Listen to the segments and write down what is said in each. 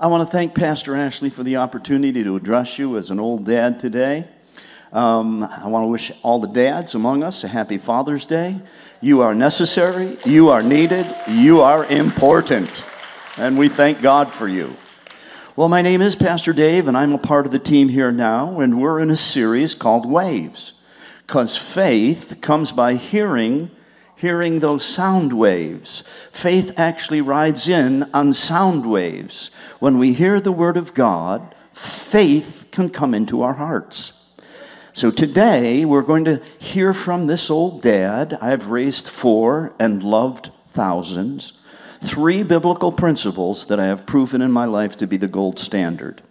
I want to thank Pastor Ashley for the opportunity to address you as an old dad today. Um, I want to wish all the dads among us a happy Father's Day. You are necessary, you are needed, you are important, and we thank God for you. Well, my name is Pastor Dave, and I'm a part of the team here now, and we're in a series called Waves. Because faith comes by hearing hearing those sound waves. Faith actually rides in on sound waves. When we hear the Word of God, faith can come into our hearts. So today we're going to hear from this old dad. I've raised four and loved thousands. Three biblical principles that I have proven in my life to be the gold standard.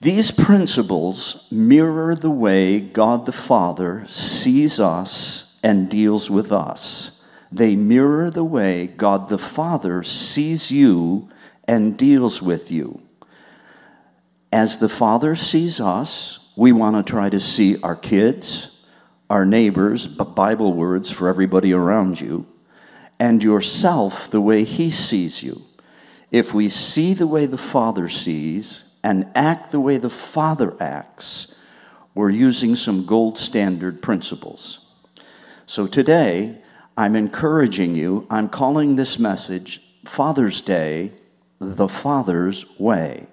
These principles mirror the way God the Father sees us and deals with us. They mirror the way God the Father sees you and deals with you. As the Father sees us, we want to try to see our kids, our neighbors, Bible words for everybody around you, and yourself the way He sees you. If we see the way the Father sees and act the way the Father acts, we're using some gold standard principles. So today, I'm encouraging you, I'm calling this message Father's Day, the Father's Way.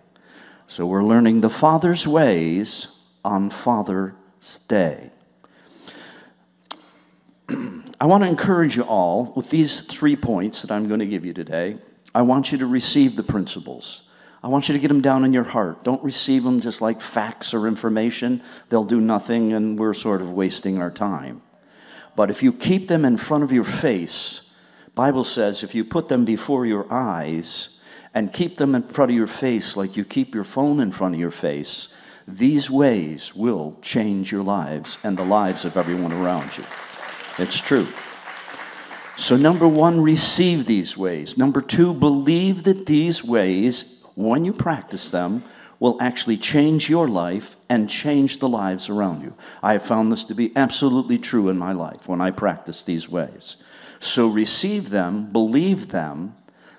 So we're learning the Father's ways on Father's Day. I want to encourage you all with these three points that I'm going to give you today. I want you to receive the principles. I want you to get them down in your heart. Don't receive them just like facts or information. They'll do nothing, and we're sort of wasting our time. But if you keep them in front of your face, Bible says if you put them before your eyes and keep them in front of your face like you keep your phone in front of your face, these ways will change your lives and the lives of everyone around you. It's true. So, number one, receive these ways. Number two, believe that these ways, when you practice them, will actually change your life and change the lives around you. I have found this to be absolutely true in my life when I practice these ways. So receive them, believe them.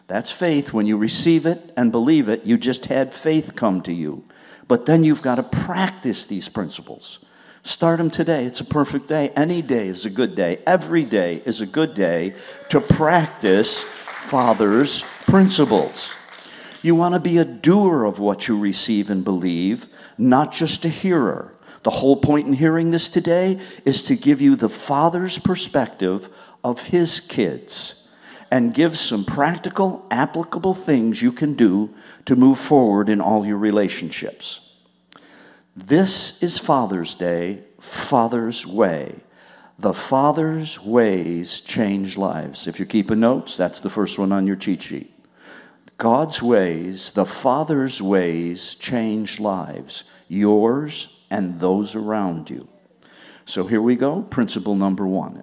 That's faith. When you receive it and believe it, you just had faith come to you. But then you've got to practice these principles. Start them today. It's a perfect day. Any day is a good day. Every day is a good day to practice Father's principles. You want to be a doer of what you receive and believe, not just a hearer. The whole point in hearing this today is to give you the Father's perspective of His kids and give some practical, applicable things you can do to move forward in all your relationships. This is Father's Day, Father's Way. The Father's ways change lives. If you're keeping notes, that's the first one on your cheat sheet. God's ways, the Father's ways, change lives, yours and those around you. So here we go. Principle number one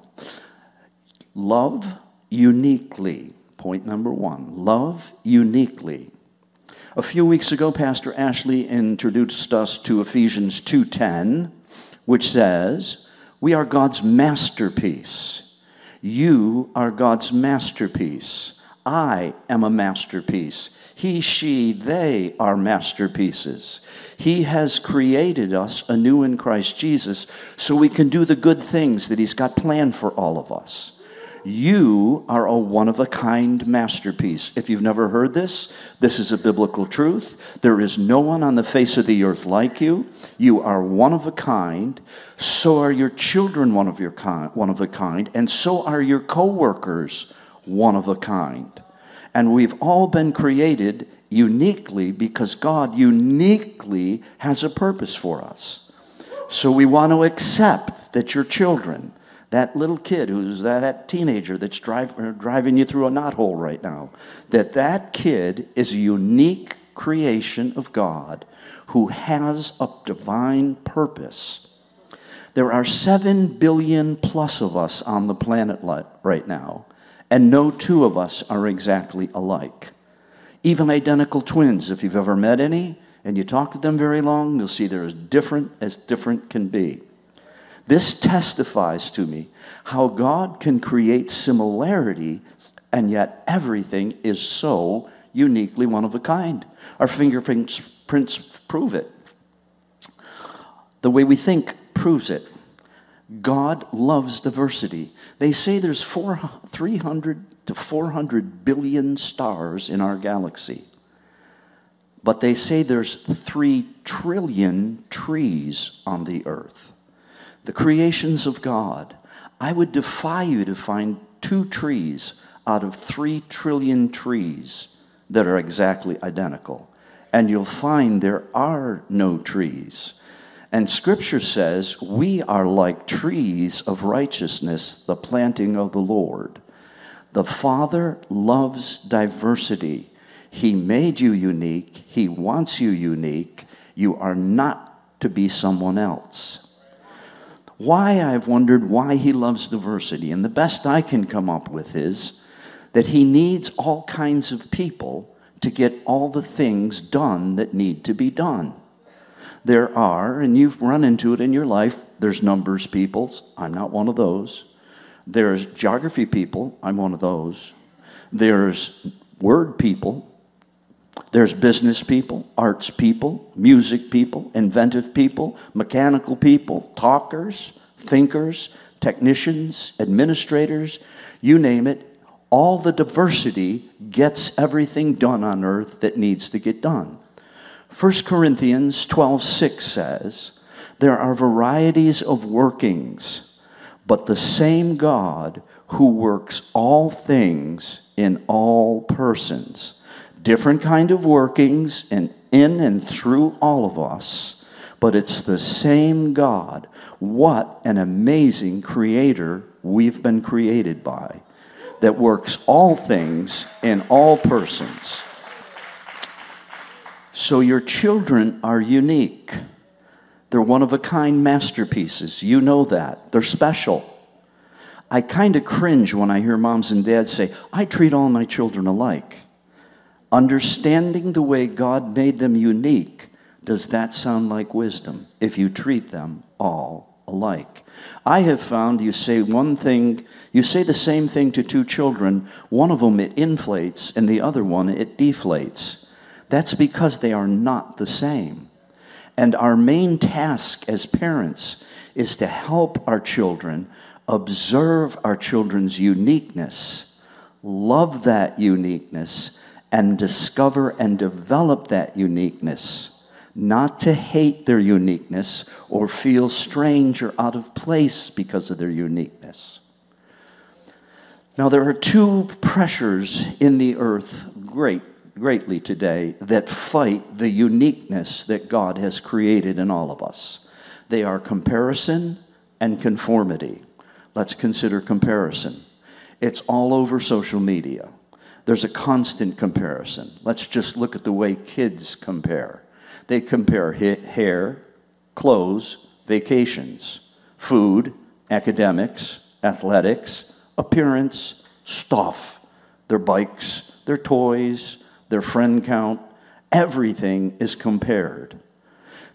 love uniquely. Point number one love uniquely. A few weeks ago, Pastor Ashley introduced us to Ephesians 2:10, which says, "We are God's masterpiece. You are God's masterpiece." I am a masterpiece. He, she, they are masterpieces. He has created us anew in Christ Jesus so we can do the good things that He's got planned for all of us. You are a one of a kind masterpiece. If you've never heard this, this is a biblical truth. There is no one on the face of the earth like you. You are one of a kind. So are your children one of your kind, one of a kind, and so are your coworkers one of a kind. And we've all been created uniquely because God uniquely has a purpose for us. So we want to accept that your children, that little kid who's that, that teenager that's drive, uh, driving you through a knothole right now, that that kid is a unique creation of God who has a divine purpose. There are seven billion plus of us on the planet right now and no two of us are exactly alike. Even identical twins, if you've ever met any and you talk to them very long, you'll see they're as different as different can be. This testifies to me how God can create similarity and yet everything is so uniquely one of a kind. Our fingerprints prints prove it. The way we think proves it. God loves diversity. They say there's four, 300 to 400 billion stars in our galaxy. But they say there's 3 trillion trees on the earth. The creations of God. I would defy you to find two trees out of 3 trillion trees that are exactly identical. And you'll find there are no trees. And scripture says, We are like trees of righteousness, the planting of the Lord. The Father loves diversity. He made you unique, He wants you unique. You are not to be someone else. Why I've wondered why He loves diversity, and the best I can come up with is that He needs all kinds of people to get all the things done that need to be done. There are, and you've run into it in your life, there's numbers peoples. I'm not one of those. There's geography people. I'm one of those. There's word people. There's business people, arts people, music people, inventive people, mechanical people, talkers, thinkers, technicians, administrators, you name it. All the diversity gets everything done on earth that needs to get done. 1 Corinthians 12:6 says, "There are varieties of workings, but the same God who works all things in all persons." Different kind of workings and in and through all of us, but it's the same God. What an amazing creator we've been created by that works all things in all persons. So your children are unique. They're one of a kind masterpieces. You know that. They're special. I kind of cringe when I hear moms and dads say, I treat all my children alike. Understanding the way God made them unique, does that sound like wisdom if you treat them all alike? I have found you say one thing, you say the same thing to two children, one of them it inflates and the other one it deflates. That's because they are not the same. And our main task as parents is to help our children observe our children's uniqueness, love that uniqueness, and discover and develop that uniqueness. Not to hate their uniqueness or feel strange or out of place because of their uniqueness. Now, there are two pressures in the earth, great greatly today that fight the uniqueness that God has created in all of us. They are comparison and conformity. Let's consider comparison. It's all over social media. There's a constant comparison. Let's just look at the way kids compare. They compare hair, clothes, vacations, food, academics, athletics, appearance, stuff, their bikes, their toys, their friend count, everything is compared.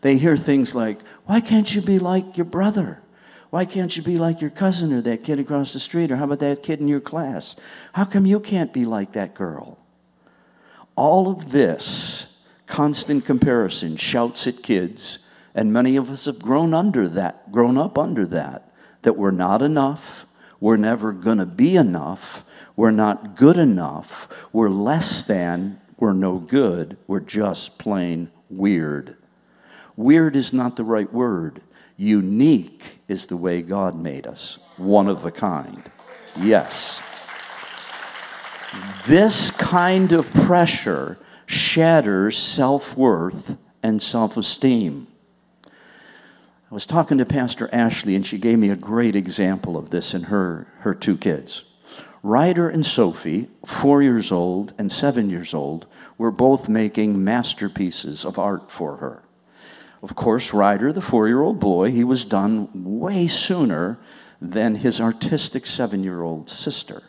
They hear things like, Why can't you be like your brother? Why can't you be like your cousin or that kid across the street? Or how about that kid in your class? How come you can't be like that girl? All of this constant comparison shouts at kids, and many of us have grown under that, grown up under that, that we're not enough, we're never to be enough, we're not good enough. We're less than. We're no good. We're just plain weird. Weird is not the right word. Unique is the way God made us, one of a kind. Yes. This kind of pressure shatters self worth and self esteem. I was talking to Pastor Ashley, and she gave me a great example of this in her, her two kids. Ryder and Sophie, four years old and seven years old, were both making masterpieces of art for her. Of course, Ryder, the four year old boy, he was done way sooner than his artistic seven year old sister.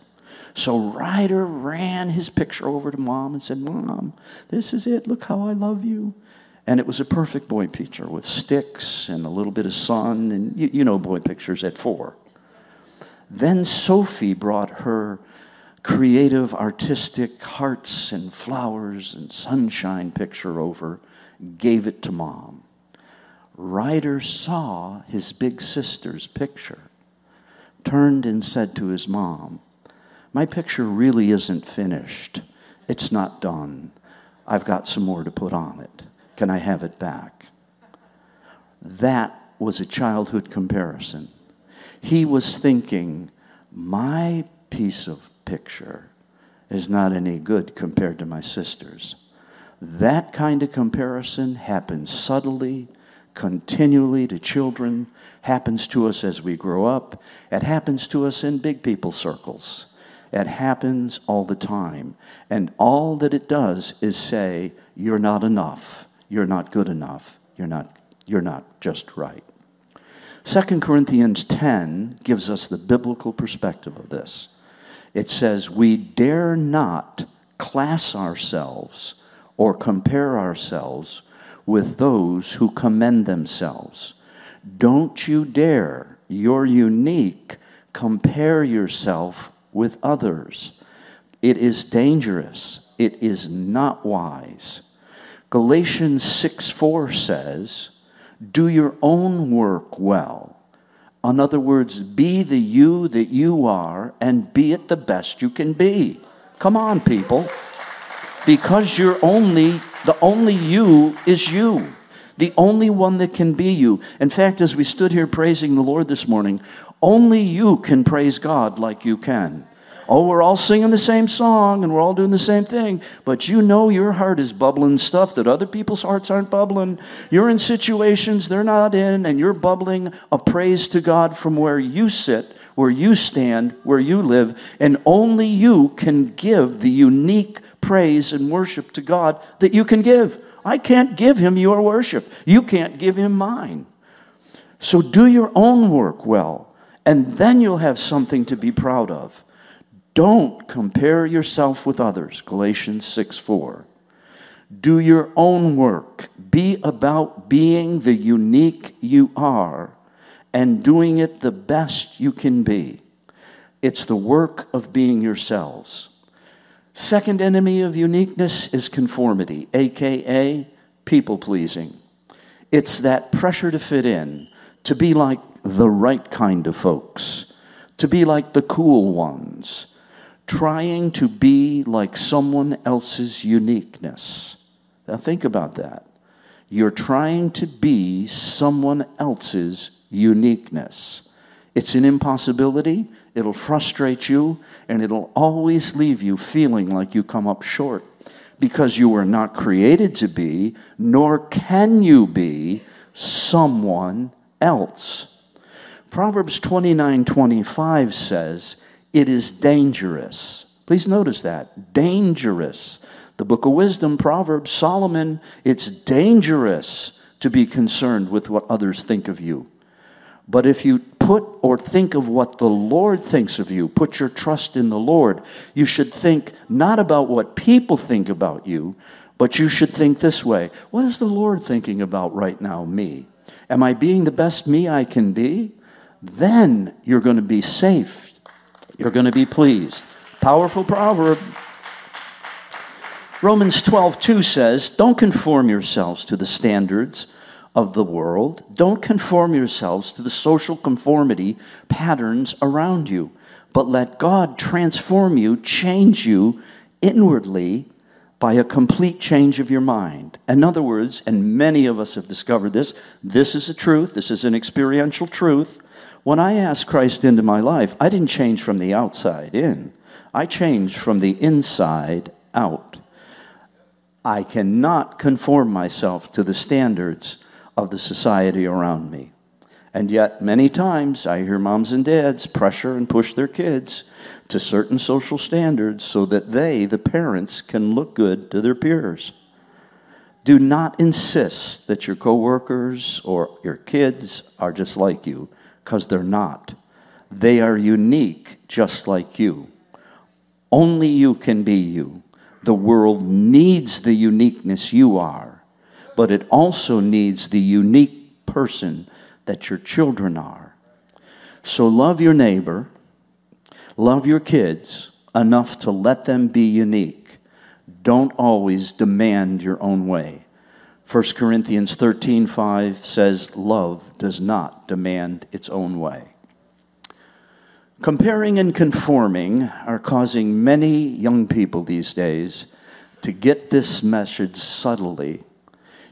So Ryder ran his picture over to mom and said, Mom, this is it. Look how I love you. And it was a perfect boy picture with sticks and a little bit of sun. And you, you know boy pictures at four. Then Sophie brought her creative, artistic hearts and flowers and sunshine picture over, gave it to mom. Ryder saw his big sister's picture, turned and said to his mom, My picture really isn't finished. It's not done. I've got some more to put on it. Can I have it back? That was a childhood comparison. He was thinking, My piece of picture is not any good compared to my sister's. That kind of comparison happens subtly, continually to children, happens to us as we grow up, it happens to us in big people circles. It happens all the time. And all that it does is say, You're not enough. You're not good enough. You're not, you're not just right. 2 Corinthians 10 gives us the biblical perspective of this. It says, We dare not class ourselves or compare ourselves with those who commend themselves. Don't you dare, you're unique, compare yourself with others. It is dangerous. It is not wise. Galatians 6 4 says, Do your own work well. In other words, be the you that you are and be it the best you can be. Come on, people. Because you're only, the only you is you. The only one that can be you. In fact, as we stood here praising the Lord this morning, only you can praise God like you can. Oh, we're all singing the same song and we're all doing the same thing, but you know your heart is bubbling stuff that other people's hearts aren't bubbling. You're in situations they're not in, and you're bubbling a praise to God from where you sit, where you stand, where you live, and only you can give the unique praise and worship to God that you can give. I can't give him your worship. You can't give him mine. So do your own work well and then you'll have something to be proud of. Don't compare yourself with others, Galatians 6 4. Do your own work. Be about being the unique you are and doing it the best you can be. It's the work of being yourselves. Second enemy of uniqueness is conformity, aka people pleasing. It's that pressure to fit in, to be like the right kind of folks, to be like the cool ones, trying to be like someone else's uniqueness. Now, think about that. You're trying to be someone else's uniqueness. It's an impossibility, it'll frustrate you, and it'll always leave you feeling like you come up short because you were not created to be, nor can you be someone else. Proverbs 29 25 says, It is dangerous. Please notice that. Dangerous. The book of wisdom, Proverbs, Solomon, it's dangerous to be concerned with what others think of you. But if you put or think of what the Lord thinks of you, put your trust in the Lord, you should think not about what people think about you, but you should think this way What is the Lord thinking about right now, me? Am I being the best me I can be? then you're going to be safe. You're going to be pleased. Powerful proverb. Romans 12, 2 says, Don't conform yourselves to the standards of the world. Don't conform yourselves to the social conformity patterns around you, but let God transform you, change you inwardly by a complete change of your mind. In other words, and many of us have discovered this, this is a truth, this is an experiential truth. When I asked Christ into my life, I didn't change from the outside in, I changed from the inside out. I cannot conform myself to the standards of the society around me. And yet, many times, I hear moms and dads pressure and push their kids to certain social standards so that they, the parents, can look good to their peers. Do not insist that your coworkers or your kids are just like you because they're not. They are unique just like you. Only you can be you. The world needs the uniqueness you are, but it also needs the unique person that your children are. So love your neighbor, love your kids, enough to let them be unique. Don't always demand your own way. 1 Corinthians 13:5 says love does not demand its own way. Comparing and conforming are causing many young people these days to get this message subtly.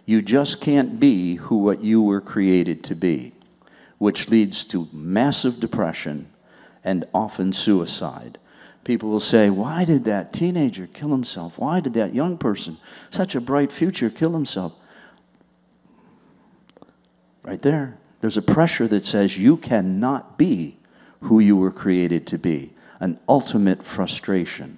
You just can't be who what you were created to be, which leads to massive depression and often suicide. People will say, Why did that teenager kill himself? Why did that young person, such a bright future, kill himself? Right there. There's a pressure that says you cannot be who you were created to be, an ultimate frustration.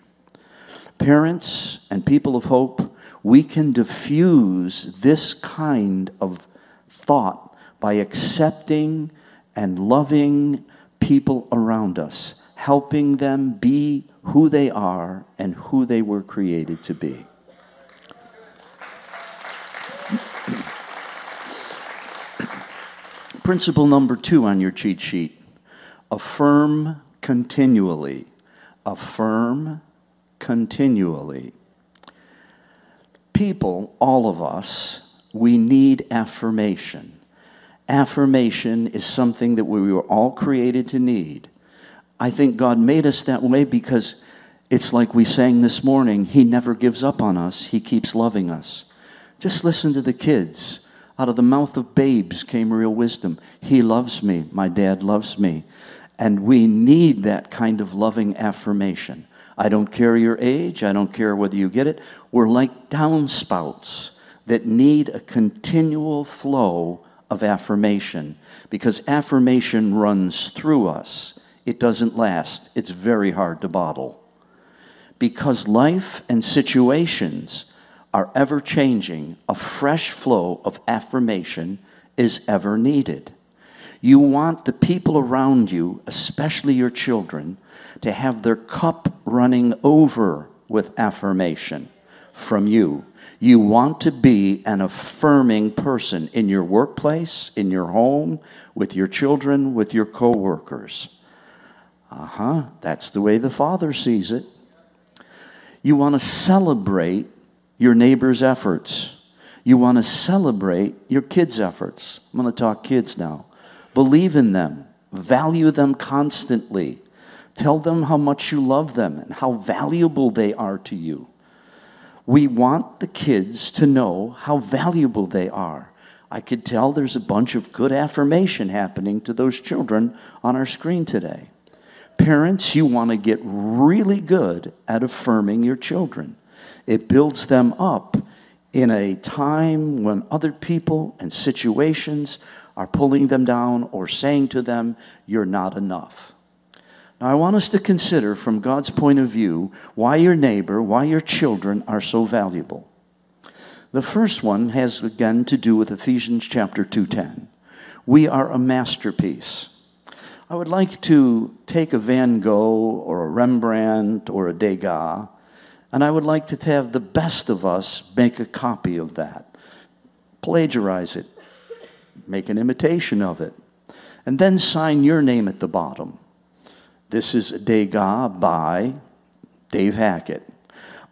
Parents and people of hope, we can diffuse this kind of thought by accepting and loving people around us, helping them be who they are and who they were created to be. Principle number two on your cheat sheet affirm continually. Affirm continually. People, all of us, we need affirmation. Affirmation is something that we were all created to need. I think God made us that way because it's like we sang this morning He never gives up on us, He keeps loving us. Just listen to the kids. Out of the mouth of babes came real wisdom. He loves me. My dad loves me. And we need that kind of loving affirmation. I don't care your age, I don't care whether you get it. We're like downspouts that need a continual flow of affirmation because affirmation runs through us. It doesn't last, it's very hard to bottle. Because life and situations are ever changing, a fresh flow of affirmation is ever needed. You want the people around you, especially your children, to have their cup running over with affirmation from you. You want to be an affirming person in your workplace, in your home, with your children, with your coworkers. Uh huh. That's the way the Father sees it. You want to celebrate your neighbor's efforts. You want to celebrate your kids' efforts. I'm going to talk kids now. Believe in them, value them constantly. Tell them how much you love them and how valuable they are to you. We want the kids to know how valuable they are. I could tell there's a bunch of good affirmation happening to those children on our screen today. Parents, you want to get really good at affirming your children. It builds them up in a time when other people and situations are pulling them down or saying to them, You're not enough. Now, I want us to consider from God's point of view why your neighbor, why your children are so valuable. The first one has again to do with Ephesians chapter 2:10. We are a masterpiece. I would like to take a Van Gogh or a Rembrandt or a Degas, and I would like to have the best of us make a copy of that. Plagiarize it, make an imitation of it, and then sign your name at the bottom. This is Degas by Dave Hackett.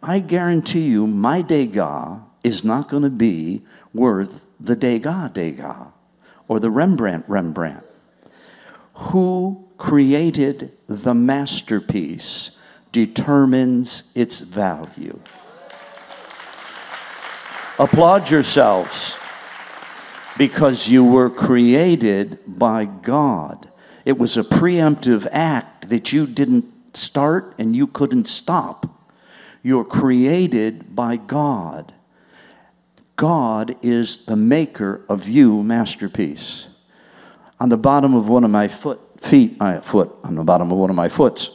I guarantee you, my Degas is not going to be worth the Degas Degas or the Rembrandt Rembrandt. Who created the masterpiece determines its value. Applaud yourselves because you were created by God. It was a preemptive act that you didn't start and you couldn't stop. You're created by God. God is the maker of you, masterpiece. On the bottom of one of my foot, feet, uh, foot, on the bottom of one of my foots,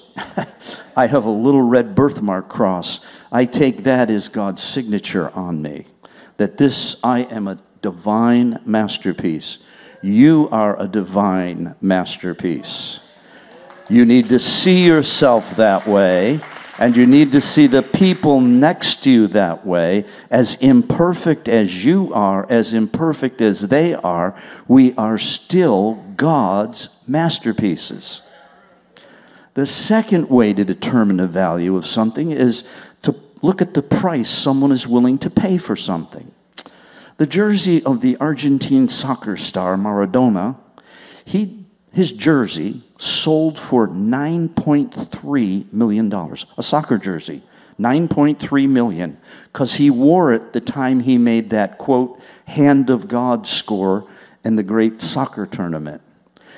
I have a little red birthmark cross. I take that as God's signature on me. That this, I am a divine masterpiece. You are a divine masterpiece. You need to see yourself that way, and you need to see the people next to you that way. As imperfect as you are, as imperfect as they are, we are still God's masterpieces. The second way to determine the value of something is to look at the price someone is willing to pay for something. The jersey of the Argentine soccer star Maradona, he, his jersey sold for $9.3 million. A soccer jersey, 9.3 million, because he wore it the time he made that quote, hand of God score in the great soccer tournament.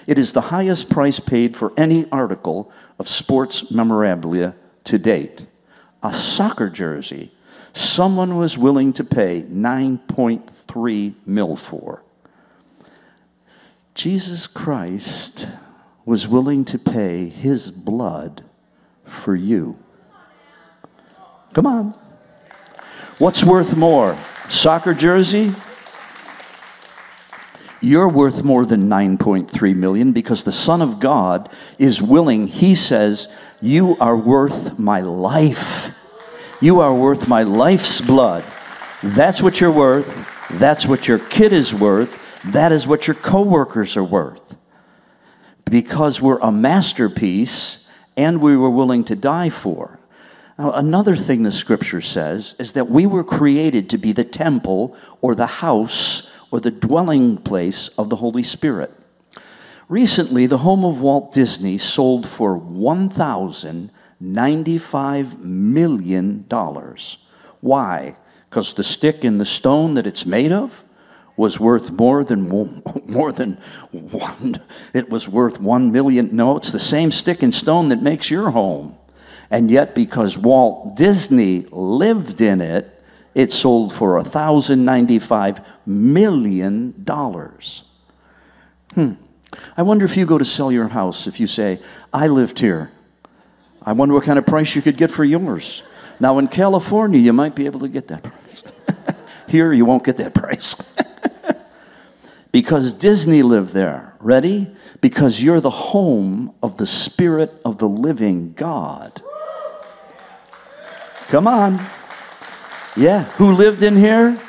It is the highest price paid for any article of sports memorabilia to date. A soccer jersey someone was willing to pay 9.3 mil for. Jesus Christ was willing to pay his blood for you. Come on. What's worth more? Soccer jersey? You're worth more than 9.3 million because the Son of God is willing. He says, You are worth my life. You are worth my life's blood. That's what you're worth. That's what your kid is worth. That is what your coworkers are worth. Because we're a masterpiece and we were willing to die for. Now, another thing the scripture says is that we were created to be the temple or the house or the dwelling place of the Holy Spirit. Recently, the home of Walt Disney sold for 1,000 $95 million. Why? Because the stick and the stone that it's made of was worth more than more than one. It was worth one million. No, it's the same stick and stone that makes your home. And yet, because Walt Disney lived in it, it sold for $1,095 million. Hmm. I wonder if you go to sell your house, if you say, I lived here I wonder what kind of price you could get for yours. Now, in California, you might be able to get that price. Here, you won't get that price. because Disney lived there. Ready? Because you're the home of the Spirit of the living God. Come on. Yeah. Who lived in here?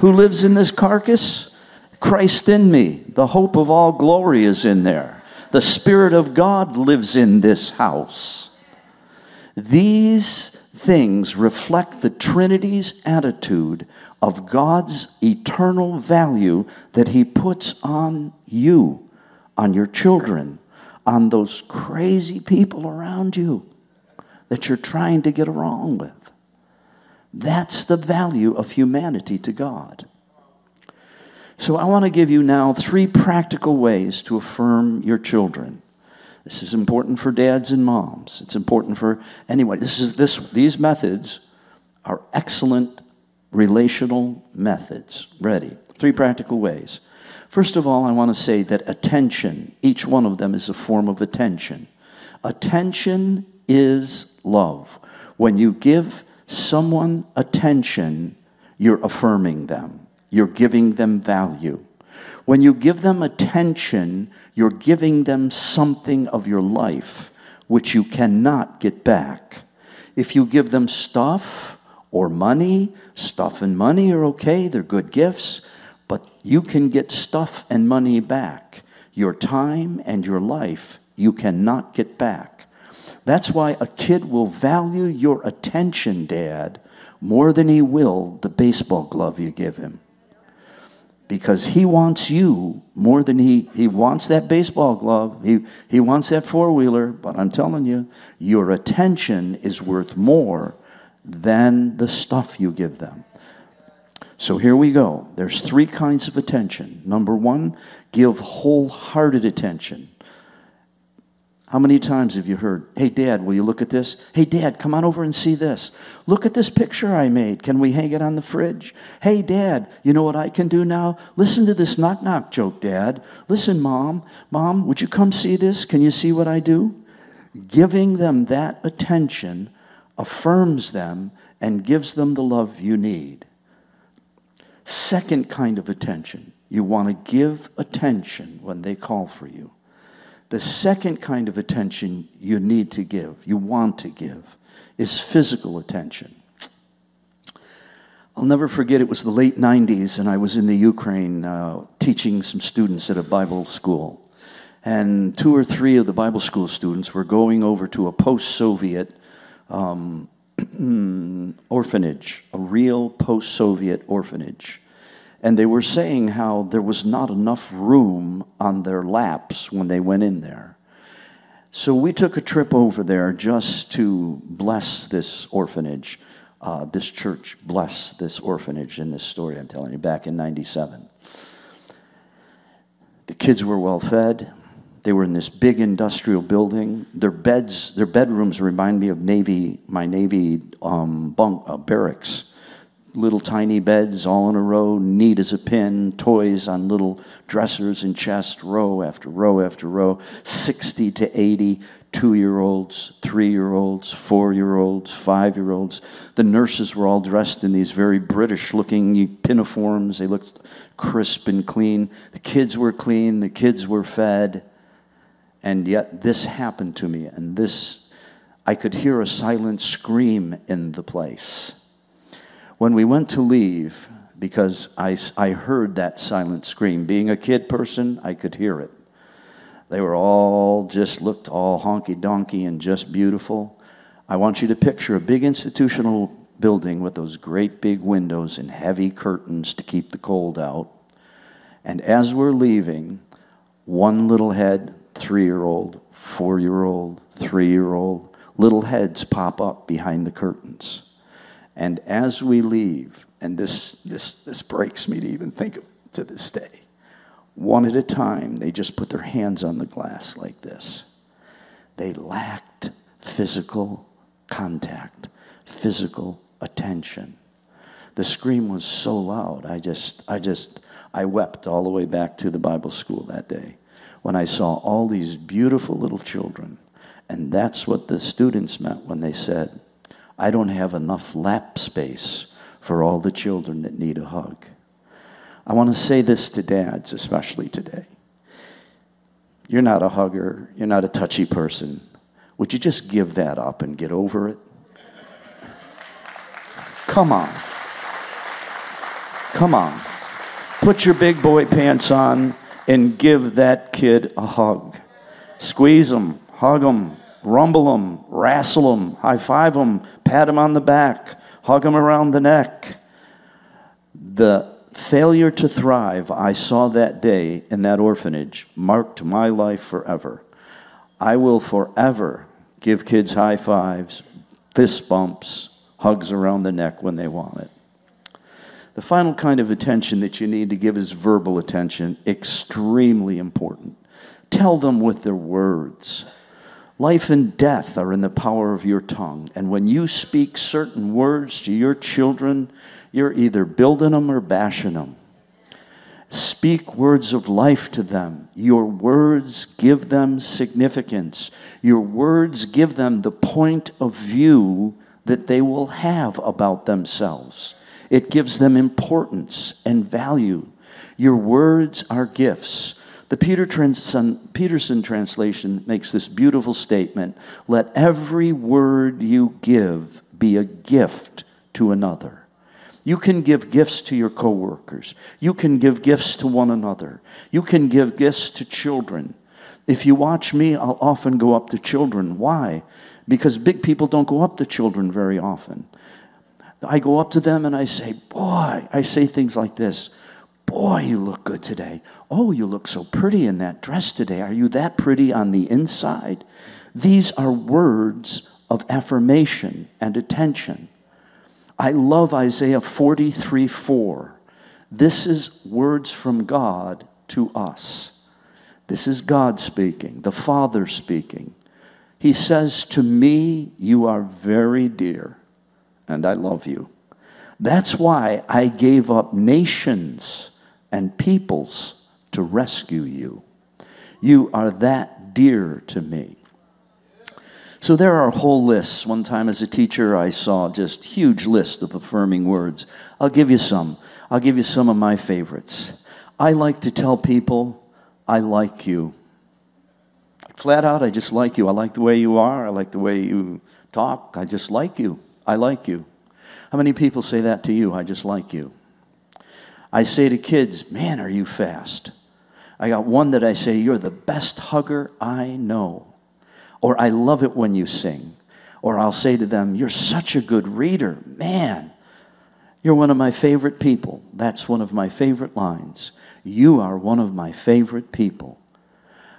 Who lives in this carcass? Christ in me. The hope of all glory is in there. The Spirit of God lives in this house. These things reflect the Trinity's attitude of God's eternal value that He puts on you, on your children, on those crazy people around you that you're trying to get along with. That's the value of humanity to God. So, I want to give you now three practical ways to affirm your children. This is important for dads and moms. It's important for anyone. This is this these methods are excellent relational methods. Ready. Three practical ways. First of all, I want to say that attention, each one of them is a form of attention. Attention is love. When you give someone attention, you're affirming them. You're giving them value. When you give them attention, you're giving them something of your life which you cannot get back. If you give them stuff or money, stuff and money are okay, they're good gifts, but you can get stuff and money back. Your time and your life you cannot get back. That's why a kid will value your attention, Dad, more than he will the baseball glove you give him because he wants you more than he, he wants that baseball glove. He, he wants that four wheeler. But I'm telling you, your attention is worth more than the stuff you give them. So here we go. There's three kinds of attention. Number one, give wholehearted attention. How many times have you heard, hey, dad, will you look at this? Hey, dad, come on over and see this. Look at this picture I made. Can we hang it on the fridge? Hey, dad, you know what I can do now? Listen to this knock knock joke, dad. Listen, mom. Mom, would you come see this? Can you see what I do? Giving them that attention affirms them and gives them the love you need. Second kind of attention, you want to give attention when they call for you. The second kind of attention you need to give, you want to give, is physical attention. I'll never forget, it was the late 90s, and I was in the Ukraine uh, teaching some students at a Bible school. And two or three of the Bible school students were going over to a post Soviet um, orphanage, a real post Soviet orphanage. And they were saying how there was not enough room on their laps when they went in there. So we took a trip over there just to bless this orphanage. Uh, this church bless this orphanage in this story I'm telling you back in 97. The kids were well fed. They were in this big industrial building. Their beds, their bedrooms remind me of Navy, my Navy um, bunk, uh, barracks little tiny beds all in a row, neat as a pin, toys on little dressers and chests, row after row after row, 60 to 80 two year olds, three year olds, four year olds, five year olds. The nurses were all dressed in these very British looking pinafores. They looked crisp and clean. The kids were clean, the kids were fed. And yet this happened to me, and this, I could hear a silent scream in the place. When we went to leave, because I, I heard that silent scream, being a kid person, I could hear it. They were all just looked all honky donkey and just beautiful. I want you to picture a big institutional building with those great big windows and heavy curtains to keep the cold out. And as we're leaving, one little head, three year old, four year old, three year old, little heads pop up behind the curtains. And as we leave, and this, this, this breaks me to even think of to this day, one at a time, they just put their hands on the glass like this. They lacked physical contact, physical attention. The scream was so loud, I just, I just, I wept all the way back to the Bible school that day when I saw all these beautiful little children. And that's what the students meant when they said, I don't have enough lap space for all the children that need a hug. I want to say this to dads, especially today. You're not a hugger, you're not a touchy person. Would you just give that up and get over it? Come on. Come on. Put your big boy pants on and give that kid a hug. Squeeze him, hug him, rumble them, wrestle them, high five them, pat them on the back, hug them around the neck. The failure to thrive I saw that day in that orphanage marked my life forever. I will forever give kids high fives, fist bumps, hugs around the neck when they want it. The final kind of attention that you need to give is verbal attention, extremely important. Tell them with their words. Life and death are in the power of your tongue. And when you speak certain words to your children, you're either building them or bashing them. Speak words of life to them. Your words give them significance. Your words give them the point of view that they will have about themselves. It gives them importance and value. Your words are gifts. The Peter Peterson translation makes this beautiful statement Let every word you give be a gift to another. You can give gifts to your coworkers. You can give gifts to one another. You can give gifts to children. If you watch me, I'll often go up to children. Why? Because big people don't go up to children very often. I go up to them and I say, Boy, I say things like this Boy, you look good today. Oh, you look so pretty in that dress today. Are you that pretty on the inside? These are words of affirmation and attention. I love Isaiah 43 4. This is words from God to us. This is God speaking, the Father speaking. He says, To me, you are very dear, and I love you. That's why I gave up nations and peoples to rescue you. You are that dear to me. So there are whole lists. One time as a teacher, I saw just huge list of affirming words. I'll give you some. I'll give you some of my favorites. I like to tell people, I like you. Flat out, I just like you. I like the way you are. I like the way you talk. I just like you. I like you. How many people say that to you? I just like you. I say to kids, man, are you fast? I got one that I say, You're the best hugger I know. Or I love it when you sing. Or I'll say to them, You're such a good reader. Man, you're one of my favorite people. That's one of my favorite lines. You are one of my favorite people.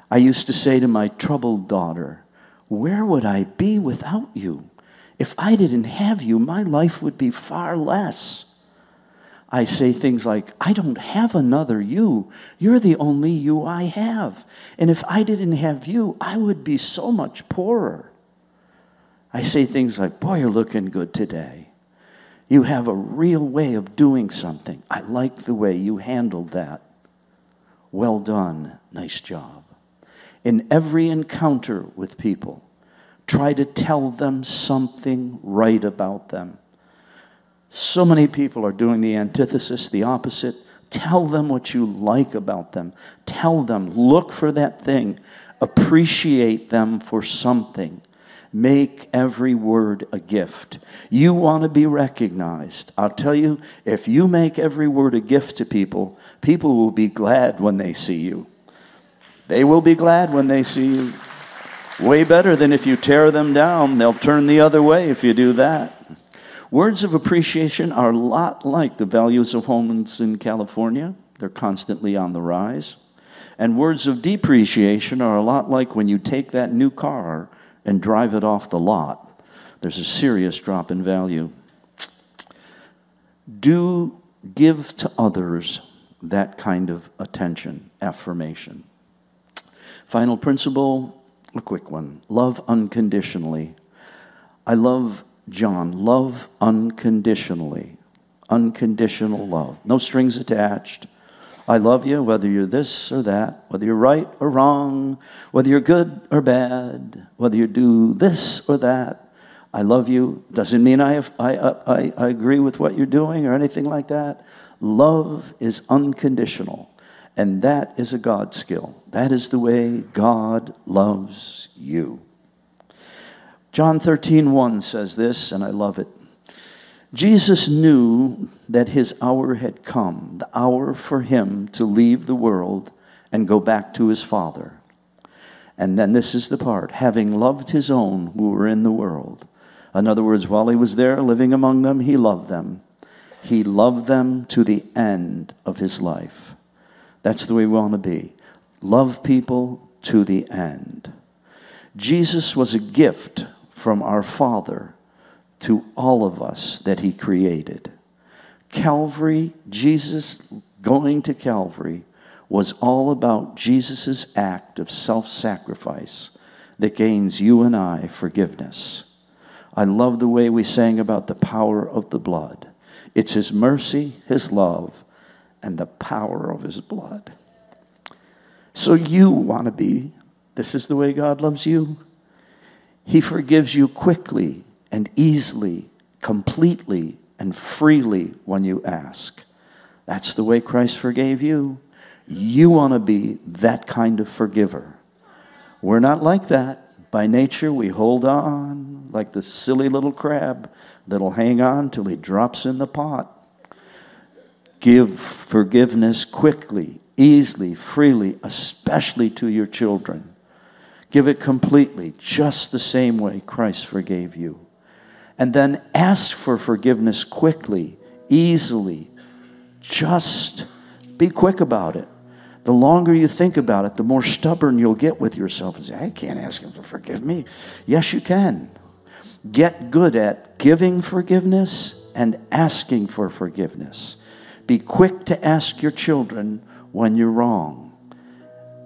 I used to say to my troubled daughter, Where would I be without you? If I didn't have you, my life would be far less. I say things like, I don't have another you. You're the only you I have. And if I didn't have you, I would be so much poorer. I say things like, Boy, you're looking good today. You have a real way of doing something. I like the way you handled that. Well done. Nice job. In every encounter with people, try to tell them something right about them. So many people are doing the antithesis, the opposite. Tell them what you like about them. Tell them, look for that thing. Appreciate them for something. Make every word a gift. You want to be recognized. I'll tell you, if you make every word a gift to people, people will be glad when they see you. They will be glad when they see you. Way better than if you tear them down. They'll turn the other way if you do that. Words of appreciation are a lot like the values of homes in California, they're constantly on the rise. And words of depreciation are a lot like when you take that new car and drive it off the lot. There's a serious drop in value. Do give to others that kind of attention, affirmation. Final principle, a quick one love unconditionally. I love John, love unconditionally. Unconditional love. No strings attached. I love you whether you're this or that, whether you're right or wrong, whether you're good or bad, whether you do this or that. I love you. Doesn't mean I, have, I, I, I agree with what you're doing or anything like that. Love is unconditional. And that is a God skill. That is the way God loves you. John 13, 1 says this, and I love it. Jesus knew that his hour had come, the hour for him to leave the world and go back to his Father. And then this is the part having loved his own who were in the world. In other words, while he was there living among them, he loved them. He loved them to the end of his life. That's the way we want to be. Love people to the end. Jesus was a gift from our Father to all of us that He created. Calvary, Jesus going to Calvary, was all about Jesus' act of self sacrifice that gains you and I forgiveness. I love the way we sang about the power of the blood. It's His mercy, His love, and the power of His blood. So you want to be, this is the way God loves you. He forgives you quickly and easily, completely and freely when you ask. That's the way Christ forgave you. You want to be that kind of forgiver. We're not like that. By nature, we hold on like the silly little crab that'll hang on till he drops in the pot. Give forgiveness quickly, easily, freely, especially to your children. Give it completely, just the same way Christ forgave you. And then ask for forgiveness quickly, easily. Just be quick about it. The longer you think about it, the more stubborn you'll get with yourself and say, I can't ask him to forgive me. Yes, you can. Get good at giving forgiveness and asking for forgiveness. Be quick to ask your children when you're wrong.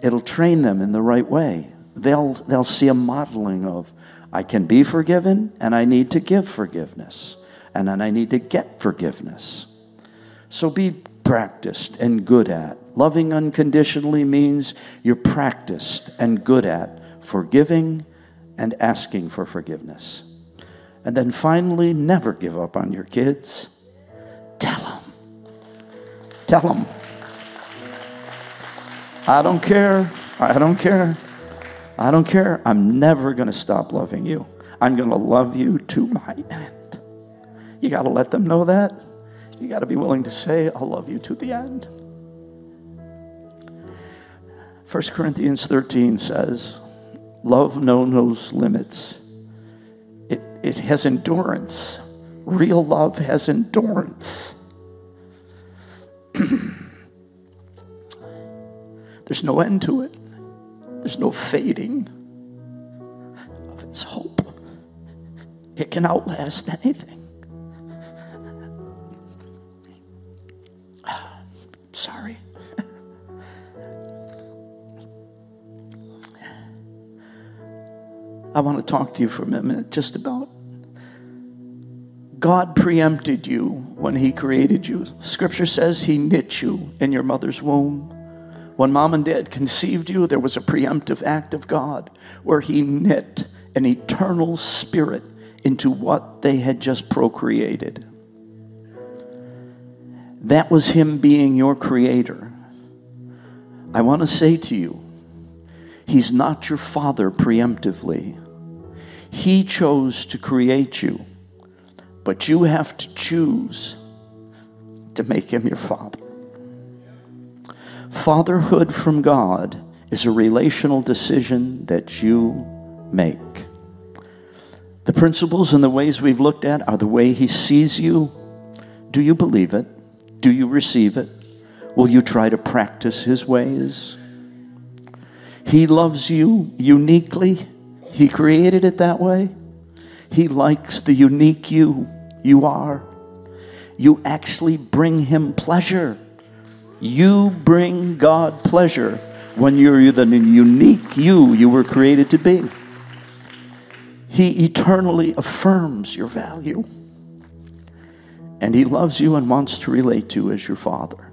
It'll train them in the right way they'll, they'll see a modeling of I can be forgiven and I need to give forgiveness. And then I need to get forgiveness. So be practiced and good at. Loving unconditionally means you're practiced and good at forgiving and asking for forgiveness. And then finally, never give up on your kids. Tell them. I don't care. I don't care. I don't care. I'm never going to stop loving you. I'm going to love you to my end. You got to let them know that. You got to be willing to say, I'll love you to the end. 1 Corinthians 13 says, Love knows limits. It, it has endurance. Real love has endurance. There's no end to it. There's no fading of its hope. It can outlast anything. Sorry. I want to talk to you for a minute just about God preempted you when He created you. Scripture says He knit you in your mother's womb. When mom and dad conceived you, there was a preemptive act of God where He knit an eternal spirit into what they had just procreated. That was Him being your creator. I want to say to you, He's not your father preemptively. He chose to create you, but you have to choose to make Him your father. Fatherhood from God is a relational decision that you make. The principles and the ways we've looked at are the way He sees you. Do you believe it? Do you receive it? Will you try to practice His ways? He loves you uniquely. He created it that way. He likes the unique you you are. You actually bring Him pleasure. You bring God pleasure when you're the unique you you were created to be. He eternally affirms your value. And He loves you and wants to relate to you as your Father.